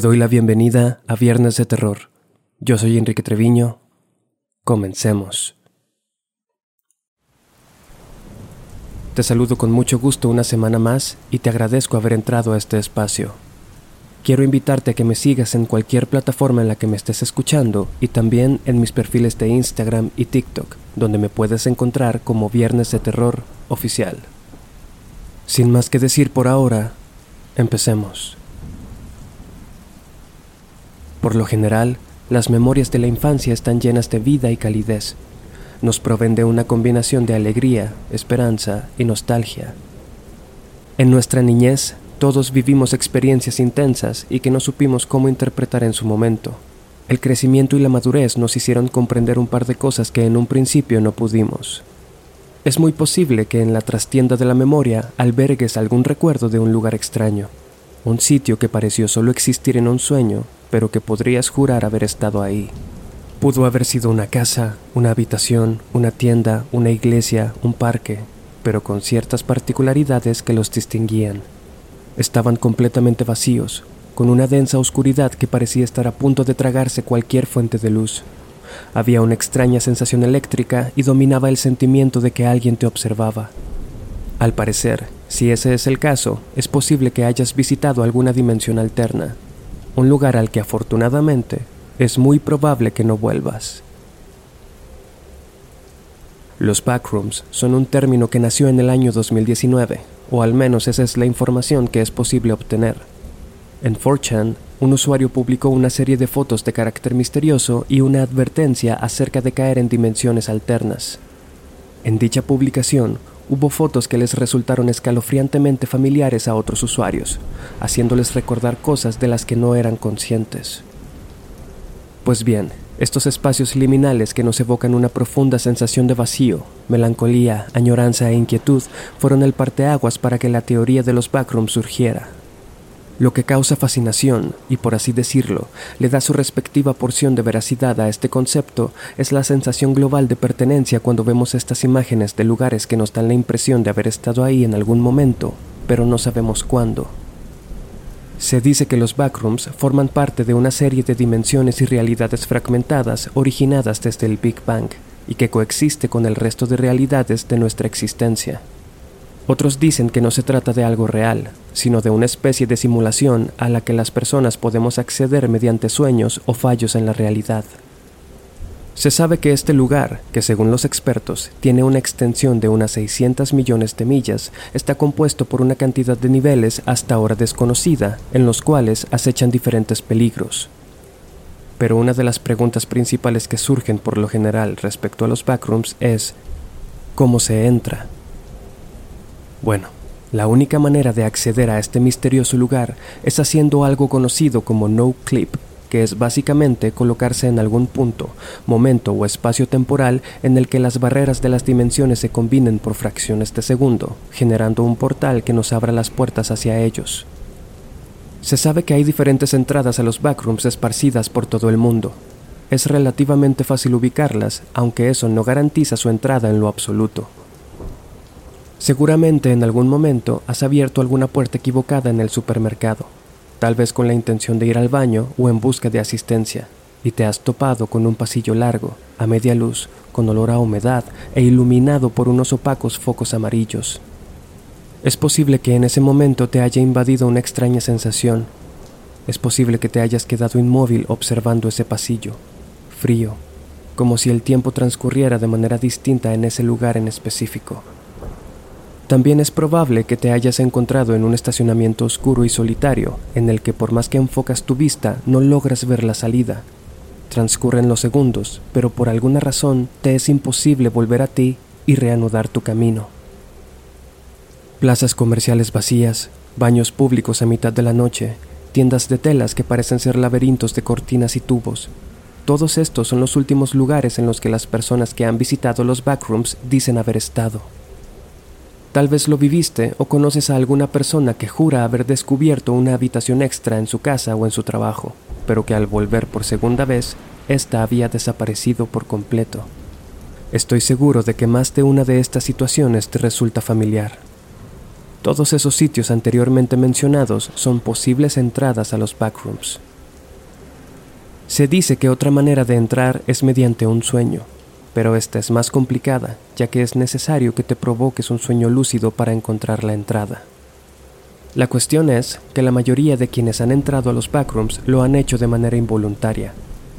Doy la bienvenida a Viernes de Terror. Yo soy Enrique Treviño. Comencemos. Te saludo con mucho gusto una semana más y te agradezco haber entrado a este espacio. Quiero invitarte a que me sigas en cualquier plataforma en la que me estés escuchando y también en mis perfiles de Instagram y TikTok, donde me puedes encontrar como Viernes de Terror Oficial. Sin más que decir por ahora, empecemos. Por lo general, las memorias de la infancia están llenas de vida y calidez. Nos proveen de una combinación de alegría, esperanza y nostalgia. En nuestra niñez todos vivimos experiencias intensas y que no supimos cómo interpretar en su momento. El crecimiento y la madurez nos hicieron comprender un par de cosas que en un principio no pudimos. Es muy posible que en la trastienda de la memoria albergues algún recuerdo de un lugar extraño, un sitio que pareció solo existir en un sueño, pero que podrías jurar haber estado ahí. Pudo haber sido una casa, una habitación, una tienda, una iglesia, un parque, pero con ciertas particularidades que los distinguían. Estaban completamente vacíos, con una densa oscuridad que parecía estar a punto de tragarse cualquier fuente de luz. Había una extraña sensación eléctrica y dominaba el sentimiento de que alguien te observaba. Al parecer, si ese es el caso, es posible que hayas visitado alguna dimensión alterna, un lugar al que afortunadamente es muy probable que no vuelvas. Los backrooms son un término que nació en el año 2019 o al menos esa es la información que es posible obtener. En 4chan, un usuario publicó una serie de fotos de carácter misterioso y una advertencia acerca de caer en dimensiones alternas. En dicha publicación, hubo fotos que les resultaron escalofriantemente familiares a otros usuarios, haciéndoles recordar cosas de las que no eran conscientes. Pues bien, estos espacios liminales que nos evocan una profunda sensación de vacío, melancolía, añoranza e inquietud fueron el parteaguas para que la teoría de los backrooms surgiera. Lo que causa fascinación, y por así decirlo, le da su respectiva porción de veracidad a este concepto, es la sensación global de pertenencia cuando vemos estas imágenes de lugares que nos dan la impresión de haber estado ahí en algún momento, pero no sabemos cuándo. Se dice que los backrooms forman parte de una serie de dimensiones y realidades fragmentadas originadas desde el Big Bang y que coexiste con el resto de realidades de nuestra existencia. Otros dicen que no se trata de algo real, sino de una especie de simulación a la que las personas podemos acceder mediante sueños o fallos en la realidad. Se sabe que este lugar, que según los expertos tiene una extensión de unas 600 millones de millas, está compuesto por una cantidad de niveles hasta ahora desconocida, en los cuales acechan diferentes peligros. Pero una de las preguntas principales que surgen por lo general respecto a los backrooms es, ¿cómo se entra? Bueno, la única manera de acceder a este misterioso lugar es haciendo algo conocido como no clip que es básicamente colocarse en algún punto, momento o espacio temporal en el que las barreras de las dimensiones se combinen por fracciones de segundo, generando un portal que nos abra las puertas hacia ellos. Se sabe que hay diferentes entradas a los backrooms esparcidas por todo el mundo. Es relativamente fácil ubicarlas, aunque eso no garantiza su entrada en lo absoluto. Seguramente en algún momento has abierto alguna puerta equivocada en el supermercado tal vez con la intención de ir al baño o en busca de asistencia, y te has topado con un pasillo largo, a media luz, con olor a humedad e iluminado por unos opacos focos amarillos. Es posible que en ese momento te haya invadido una extraña sensación. Es posible que te hayas quedado inmóvil observando ese pasillo, frío, como si el tiempo transcurriera de manera distinta en ese lugar en específico. También es probable que te hayas encontrado en un estacionamiento oscuro y solitario, en el que por más que enfocas tu vista no logras ver la salida. Transcurren los segundos, pero por alguna razón te es imposible volver a ti y reanudar tu camino. Plazas comerciales vacías, baños públicos a mitad de la noche, tiendas de telas que parecen ser laberintos de cortinas y tubos. Todos estos son los últimos lugares en los que las personas que han visitado los backrooms dicen haber estado. Tal vez lo viviste o conoces a alguna persona que jura haber descubierto una habitación extra en su casa o en su trabajo, pero que al volver por segunda vez, ésta había desaparecido por completo. Estoy seguro de que más de una de estas situaciones te resulta familiar. Todos esos sitios anteriormente mencionados son posibles entradas a los backrooms. Se dice que otra manera de entrar es mediante un sueño, pero esta es más complicada, ya que es necesario que te provoques un sueño lúcido para encontrar la entrada. La cuestión es que la mayoría de quienes han entrado a los backrooms lo han hecho de manera involuntaria,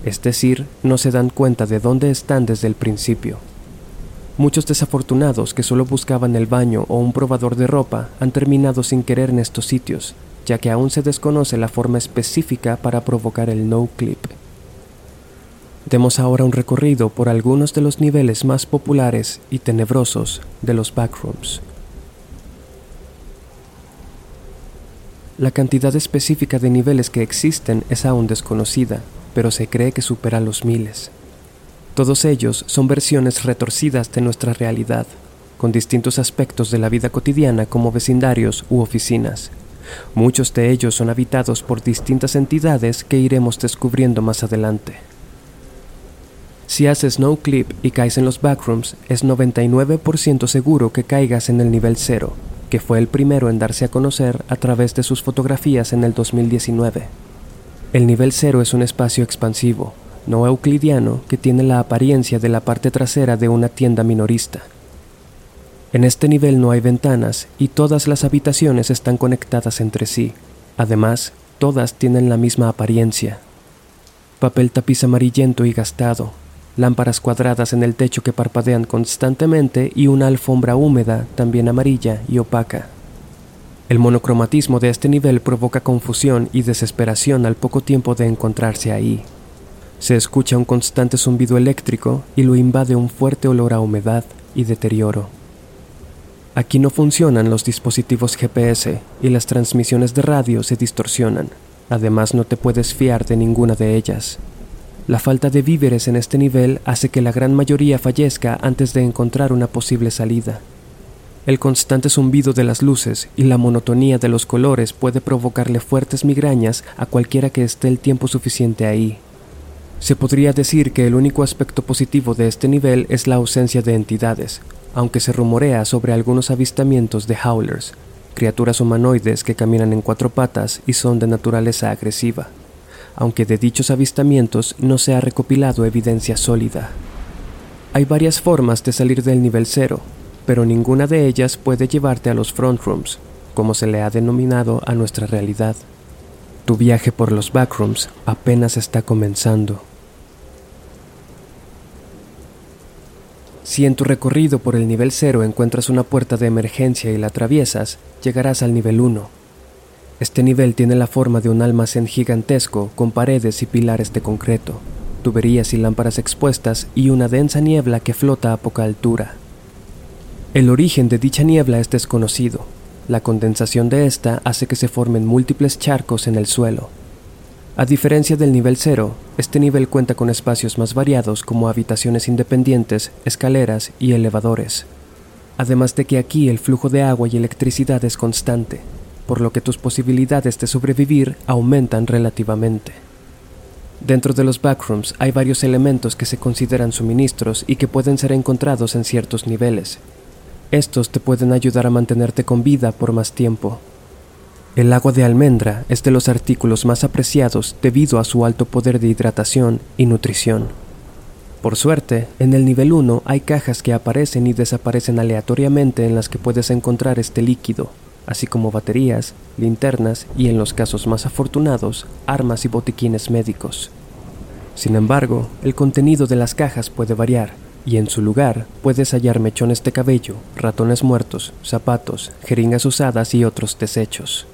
es decir, no se dan cuenta de dónde están desde el principio. Muchos desafortunados que solo buscaban el baño o un probador de ropa han terminado sin querer en estos sitios, ya que aún se desconoce la forma específica para provocar el no clip. Demos ahora un recorrido por algunos de los niveles más populares y tenebrosos de los backrooms. La cantidad específica de niveles que existen es aún desconocida, pero se cree que supera los miles. Todos ellos son versiones retorcidas de nuestra realidad, con distintos aspectos de la vida cotidiana como vecindarios u oficinas. Muchos de ellos son habitados por distintas entidades que iremos descubriendo más adelante. Si haces no clip y caes en los backrooms, es 99% seguro que caigas en el nivel 0, que fue el primero en darse a conocer a través de sus fotografías en el 2019. El nivel 0 es un espacio expansivo, no euclidiano, que tiene la apariencia de la parte trasera de una tienda minorista. En este nivel no hay ventanas y todas las habitaciones están conectadas entre sí. Además, todas tienen la misma apariencia. Papel tapiz amarillento y gastado, lámparas cuadradas en el techo que parpadean constantemente y una alfombra húmeda, también amarilla y opaca. El monocromatismo de este nivel provoca confusión y desesperación al poco tiempo de encontrarse ahí. Se escucha un constante zumbido eléctrico y lo invade un fuerte olor a humedad y deterioro. Aquí no funcionan los dispositivos GPS y las transmisiones de radio se distorsionan. Además no te puedes fiar de ninguna de ellas. La falta de víveres en este nivel hace que la gran mayoría fallezca antes de encontrar una posible salida. El constante zumbido de las luces y la monotonía de los colores puede provocarle fuertes migrañas a cualquiera que esté el tiempo suficiente ahí. Se podría decir que el único aspecto positivo de este nivel es la ausencia de entidades, aunque se rumorea sobre algunos avistamientos de howlers, criaturas humanoides que caminan en cuatro patas y son de naturaleza agresiva aunque de dichos avistamientos no se ha recopilado evidencia sólida. Hay varias formas de salir del nivel cero, pero ninguna de ellas puede llevarte a los front rooms, como se le ha denominado a nuestra realidad. Tu viaje por los backrooms apenas está comenzando. Si en tu recorrido por el nivel cero encuentras una puerta de emergencia y la atraviesas, llegarás al nivel 1 este nivel tiene la forma de un almacén gigantesco con paredes y pilares de concreto, tuberías y lámparas expuestas y una densa niebla que flota a poca altura. El origen de dicha niebla es desconocido. La condensación de esta hace que se formen múltiples charcos en el suelo. A diferencia del nivel cero, este nivel cuenta con espacios más variados como habitaciones independientes, escaleras y elevadores. Además de que aquí el flujo de agua y electricidad es constante, por lo que tus posibilidades de sobrevivir aumentan relativamente. Dentro de los backrooms hay varios elementos que se consideran suministros y que pueden ser encontrados en ciertos niveles. Estos te pueden ayudar a mantenerte con vida por más tiempo. El agua de almendra es de los artículos más apreciados debido a su alto poder de hidratación y nutrición. Por suerte, en el nivel 1 hay cajas que aparecen y desaparecen aleatoriamente en las que puedes encontrar este líquido, así como baterías, linternas y en los casos más afortunados, armas y botiquines médicos. Sin embargo, el contenido de las cajas puede variar, y en su lugar puedes hallar mechones de cabello, ratones muertos, zapatos, jeringas usadas y otros desechos.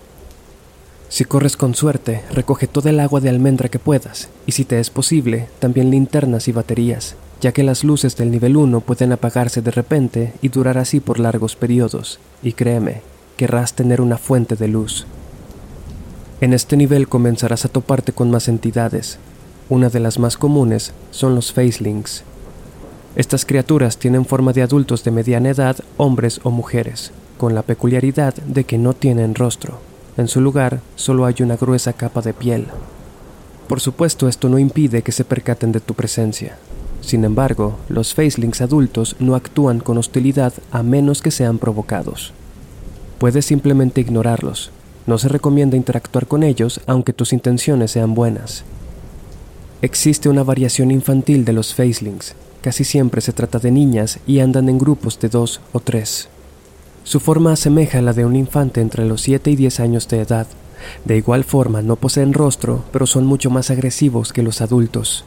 Si corres con suerte, recoge toda el agua de almendra que puedas, y si te es posible, también linternas y baterías, ya que las luces del nivel 1 pueden apagarse de repente y durar así por largos periodos, y créeme, querrás tener una fuente de luz. En este nivel comenzarás a toparte con más entidades. Una de las más comunes son los facelings. Estas criaturas tienen forma de adultos de mediana edad, hombres o mujeres, con la peculiaridad de que no tienen rostro. En su lugar solo hay una gruesa capa de piel. Por supuesto, esto no impide que se percaten de tu presencia. Sin embargo, los facelings adultos no actúan con hostilidad a menos que sean provocados. Puedes simplemente ignorarlos. No se recomienda interactuar con ellos aunque tus intenciones sean buenas. Existe una variación infantil de los facelings. Casi siempre se trata de niñas y andan en grupos de dos o tres. Su forma asemeja a la de un infante entre los 7 y 10 años de edad. De igual forma, no poseen rostro, pero son mucho más agresivos que los adultos.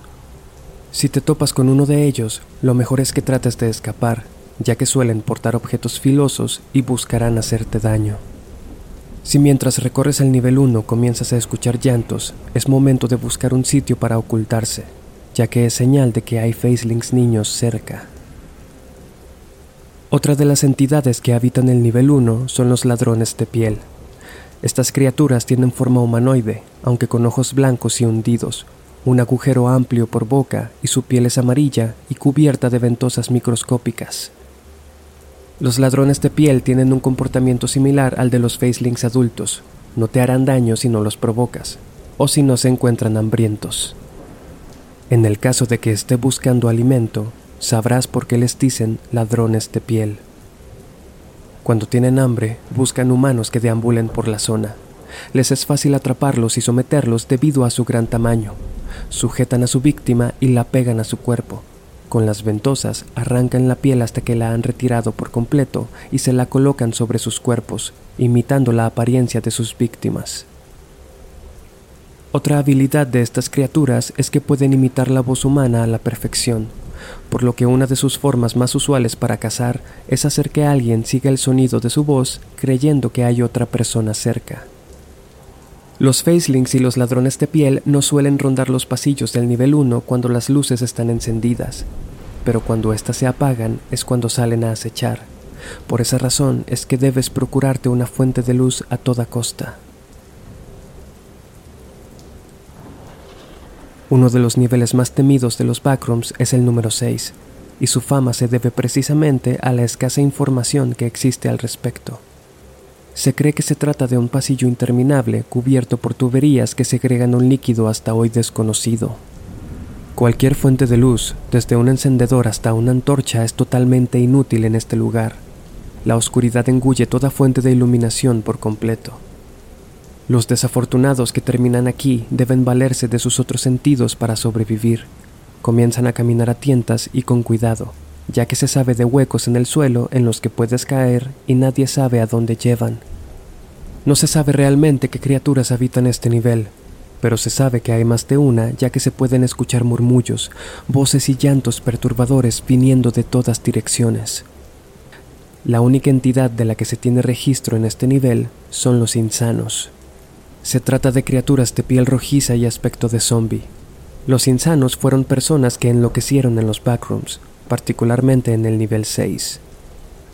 Si te topas con uno de ellos, lo mejor es que trates de escapar, ya que suelen portar objetos filosos y buscarán hacerte daño. Si mientras recorres el nivel 1 comienzas a escuchar llantos, es momento de buscar un sitio para ocultarse, ya que es señal de que hay facelings niños cerca. Otra de las entidades que habitan el nivel 1 son los ladrones de piel. Estas criaturas tienen forma humanoide, aunque con ojos blancos y hundidos, un agujero amplio por boca y su piel es amarilla y cubierta de ventosas microscópicas. Los ladrones de piel tienen un comportamiento similar al de los facelings adultos. No te harán daño si no los provocas, o si no se encuentran hambrientos. En el caso de que esté buscando alimento, sabrás por qué les dicen ladrones de piel. Cuando tienen hambre, buscan humanos que deambulen por la zona. Les es fácil atraparlos y someterlos debido a su gran tamaño. Sujetan a su víctima y la pegan a su cuerpo, con las ventosas arrancan la piel hasta que la han retirado por completo y se la colocan sobre sus cuerpos, imitando la apariencia de sus víctimas. Otra habilidad de estas criaturas es que pueden imitar la voz humana a la perfección, por lo que una de sus formas más usuales para cazar es hacer que alguien siga el sonido de su voz creyendo que hay otra persona cerca. Los facelings y los ladrones de piel no suelen rondar los pasillos del nivel 1 cuando las luces están encendidas, pero cuando éstas se apagan es cuando salen a acechar. Por esa razón es que debes procurarte una fuente de luz a toda costa. Uno de los niveles más temidos de los backrooms es el número 6, y su fama se debe precisamente a la escasa información que existe al respecto. Se cree que se trata de un pasillo interminable cubierto por tuberías que segregan un líquido hasta hoy desconocido. Cualquier fuente de luz, desde un encendedor hasta una antorcha, es totalmente inútil en este lugar. La oscuridad engulle toda fuente de iluminación por completo. Los desafortunados que terminan aquí deben valerse de sus otros sentidos para sobrevivir. Comienzan a caminar a tientas y con cuidado, ya que se sabe de huecos en el suelo en los que puedes caer y nadie sabe a dónde llevan. No se sabe realmente qué criaturas habitan este nivel, pero se sabe que hay más de una ya que se pueden escuchar murmullos, voces y llantos perturbadores viniendo de todas direcciones. La única entidad de la que se tiene registro en este nivel son los insanos. Se trata de criaturas de piel rojiza y aspecto de zombie. Los insanos fueron personas que enloquecieron en los backrooms, particularmente en el nivel 6.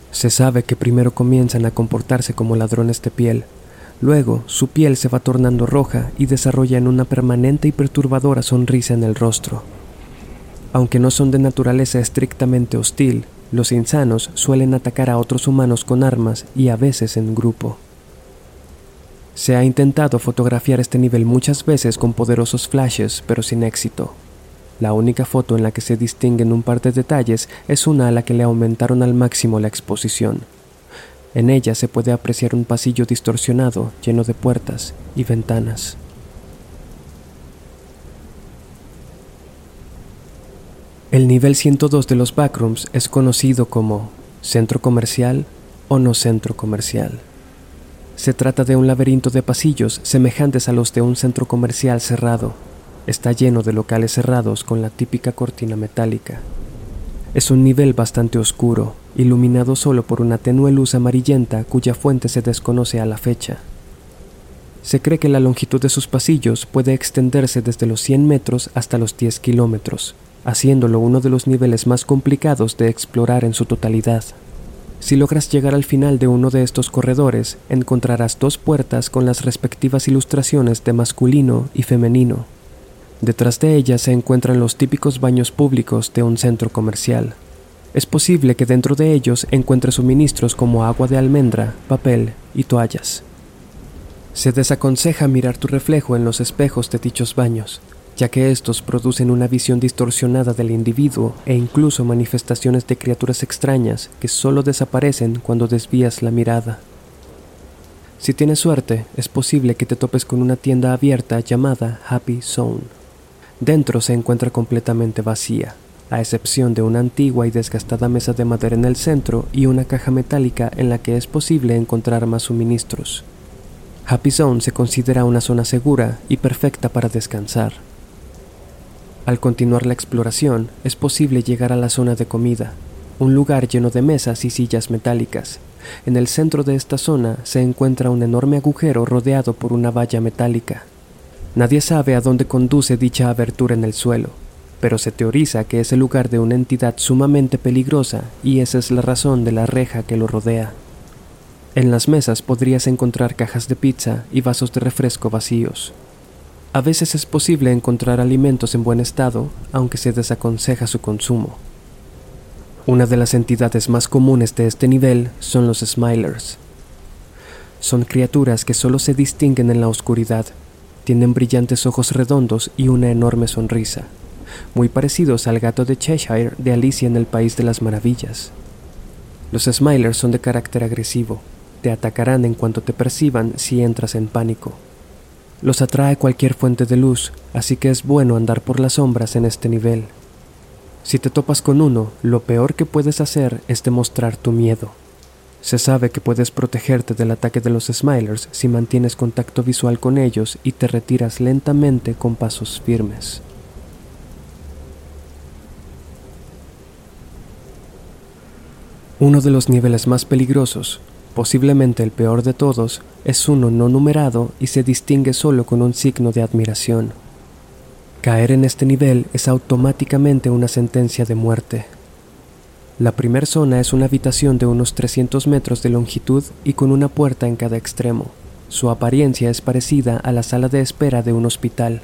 Se sabe que primero comienzan a comportarse como ladrones de piel, luego su piel se va tornando roja y desarrollan una permanente y perturbadora sonrisa en el rostro. Aunque no son de naturaleza estrictamente hostil, los insanos suelen atacar a otros humanos con armas y a veces en grupo. Se ha intentado fotografiar este nivel muchas veces con poderosos flashes, pero sin éxito. La única foto en la que se distinguen un par de detalles es una a la que le aumentaron al máximo la exposición. En ella se puede apreciar un pasillo distorsionado lleno de puertas y ventanas. El nivel 102 de los backrooms es conocido como centro comercial o no centro comercial. Se trata de un laberinto de pasillos semejantes a los de un centro comercial cerrado, Está lleno de locales cerrados con la típica cortina metálica. Es un nivel bastante oscuro, iluminado solo por una tenue luz amarillenta cuya fuente se desconoce a la fecha. Se cree que la longitud de sus pasillos puede extenderse desde los 100 metros hasta los 10 kilómetros, haciéndolo uno de los niveles más complicados de explorar en su totalidad. Si logras llegar al final de uno de estos corredores, encontrarás dos puertas con las respectivas ilustraciones de masculino y femenino. Detrás de ella se encuentran los típicos baños públicos de un centro comercial. Es posible que dentro de ellos encuentre suministros como agua de almendra, papel y toallas. Se desaconseja mirar tu reflejo en los espejos de dichos baños, ya que estos producen una visión distorsionada del individuo e incluso manifestaciones de criaturas extrañas que solo desaparecen cuando desvías la mirada. Si tienes suerte, es posible que te topes con una tienda abierta llamada Happy Zone Dentro se encuentra completamente vacía, a excepción de una antigua y desgastada mesa de madera en el centro y una caja metálica en la que es posible encontrar más suministros. Happy Zone se considera una zona segura y perfecta para descansar. Al continuar la exploración, es posible llegar a la zona de comida, un lugar lleno de mesas y sillas metálicas. En el centro de esta zona se encuentra un enorme agujero rodeado por una valla metálica. Nadie sabe a dónde conduce dicha abertura en el suelo, pero se teoriza que es el lugar de una entidad sumamente peligrosa y esa es la razón de la reja que lo rodea. En las mesas podrías encontrar cajas de pizza y vasos de refresco vacíos. A veces es posible encontrar alimentos en buen estado, aunque se desaconseja su consumo. Una de las entidades más comunes de este nivel son los Smilers. Son criaturas que solo se distinguen en la oscuridad. Tienen brillantes ojos redondos y una enorme sonrisa muy parecidos al gato de Cheshire de Alicia en el País de las Maravillas. Los Smilers son de carácter agresivo, te atacarán en cuanto te perciban si entras en pánico. Los atrae cualquier fuente de luz, así que es bueno andar por las sombras en este nivel. Si te topas con uno, lo peor que puedes hacer es demostrar tu miedo. Se sabe que puedes protegerte del ataque de los Smilers si mantienes contacto visual con ellos y te retiras lentamente con pasos firmes. Uno de los niveles más peligrosos, posiblemente el peor de todos, es uno no numerado y se distingue solo con un signo de admiración. Caer en este nivel es automáticamente una sentencia de muerte. La primera zona es una habitación de unos 300 metros de longitud y con una puerta en cada extremo. Su apariencia es parecida a la sala de espera de un hospital.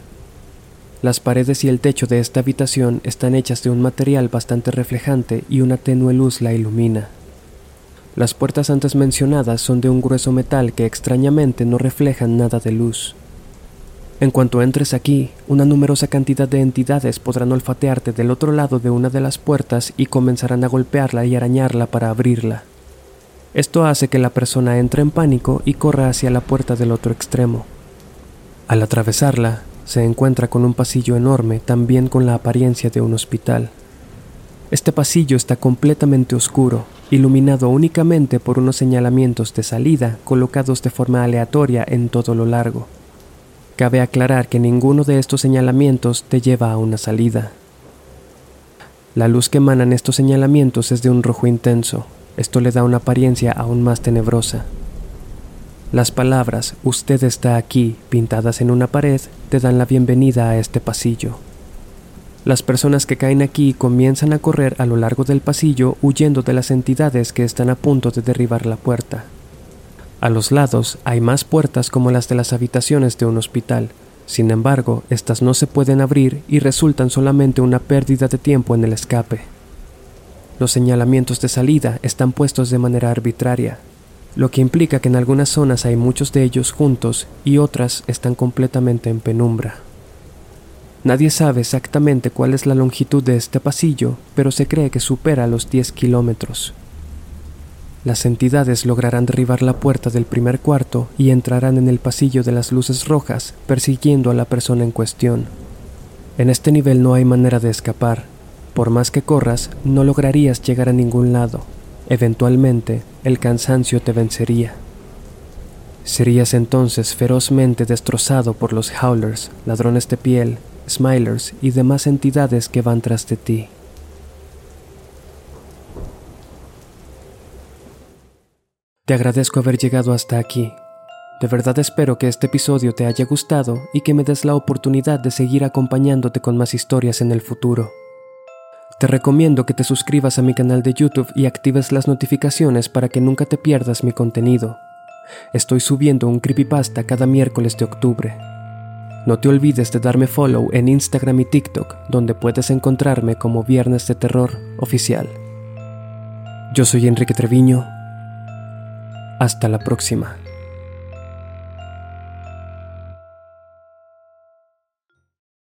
Las paredes y el techo de esta habitación están hechas de un material bastante reflejante y una tenue luz la ilumina. Las puertas antes mencionadas son de un grueso metal que extrañamente no reflejan nada de luz. En cuanto entres aquí, una numerosa cantidad de entidades podrán olfatearte del otro lado de una de las puertas y comenzarán a golpearla y arañarla para abrirla. Esto hace que la persona entre en pánico y corra hacia la puerta del otro extremo. Al atravesarla, se encuentra con un pasillo enorme también con la apariencia de un hospital. Este pasillo está completamente oscuro, iluminado únicamente por unos señalamientos de salida colocados de forma aleatoria en todo lo largo. Cabe aclarar que ninguno de estos señalamientos te lleva a una salida. La luz que emanan estos señalamientos es de un rojo intenso. Esto le da una apariencia aún más tenebrosa. Las palabras Usted está aquí, pintadas en una pared, te dan la bienvenida a este pasillo. Las personas que caen aquí comienzan a correr a lo largo del pasillo huyendo de las entidades que están a punto de derribar la puerta. A los lados hay más puertas como las de las habitaciones de un hospital. Sin embargo, estas no se pueden abrir y resultan solamente una pérdida de tiempo en el escape. Los señalamientos de salida están puestos de manera arbitraria, lo que implica que en algunas zonas hay muchos de ellos juntos y otras están completamente en penumbra. Nadie sabe exactamente cuál es la longitud de este pasillo, pero se cree que supera los 10 kilómetros. Las entidades lograrán derribar la puerta del primer cuarto y entrarán en el pasillo de las luces rojas, persiguiendo a la persona en cuestión. En este nivel no hay manera de escapar. Por más que corras, no lograrías llegar a ningún lado, Eventualmente, el cansancio te vencería. Serías entonces ferozmente destrozado por los howlers, ladrones de piel, smilers y demás entidades que van tras de ti. Te agradezco haber llegado hasta aquí. De verdad espero que este episodio te haya gustado y que me des la oportunidad de seguir acompañándote con más historias en el futuro. Te recomiendo que te suscribas a mi canal de YouTube y actives las notificaciones para que nunca te pierdas mi contenido. Estoy subiendo un creepypasta cada miércoles de octubre. No te olvides de darme follow en Instagram y TikTok, donde puedes encontrarme como Viernes de Terror Oficial. Yo soy Enrique Treviño. Hasta la próxima.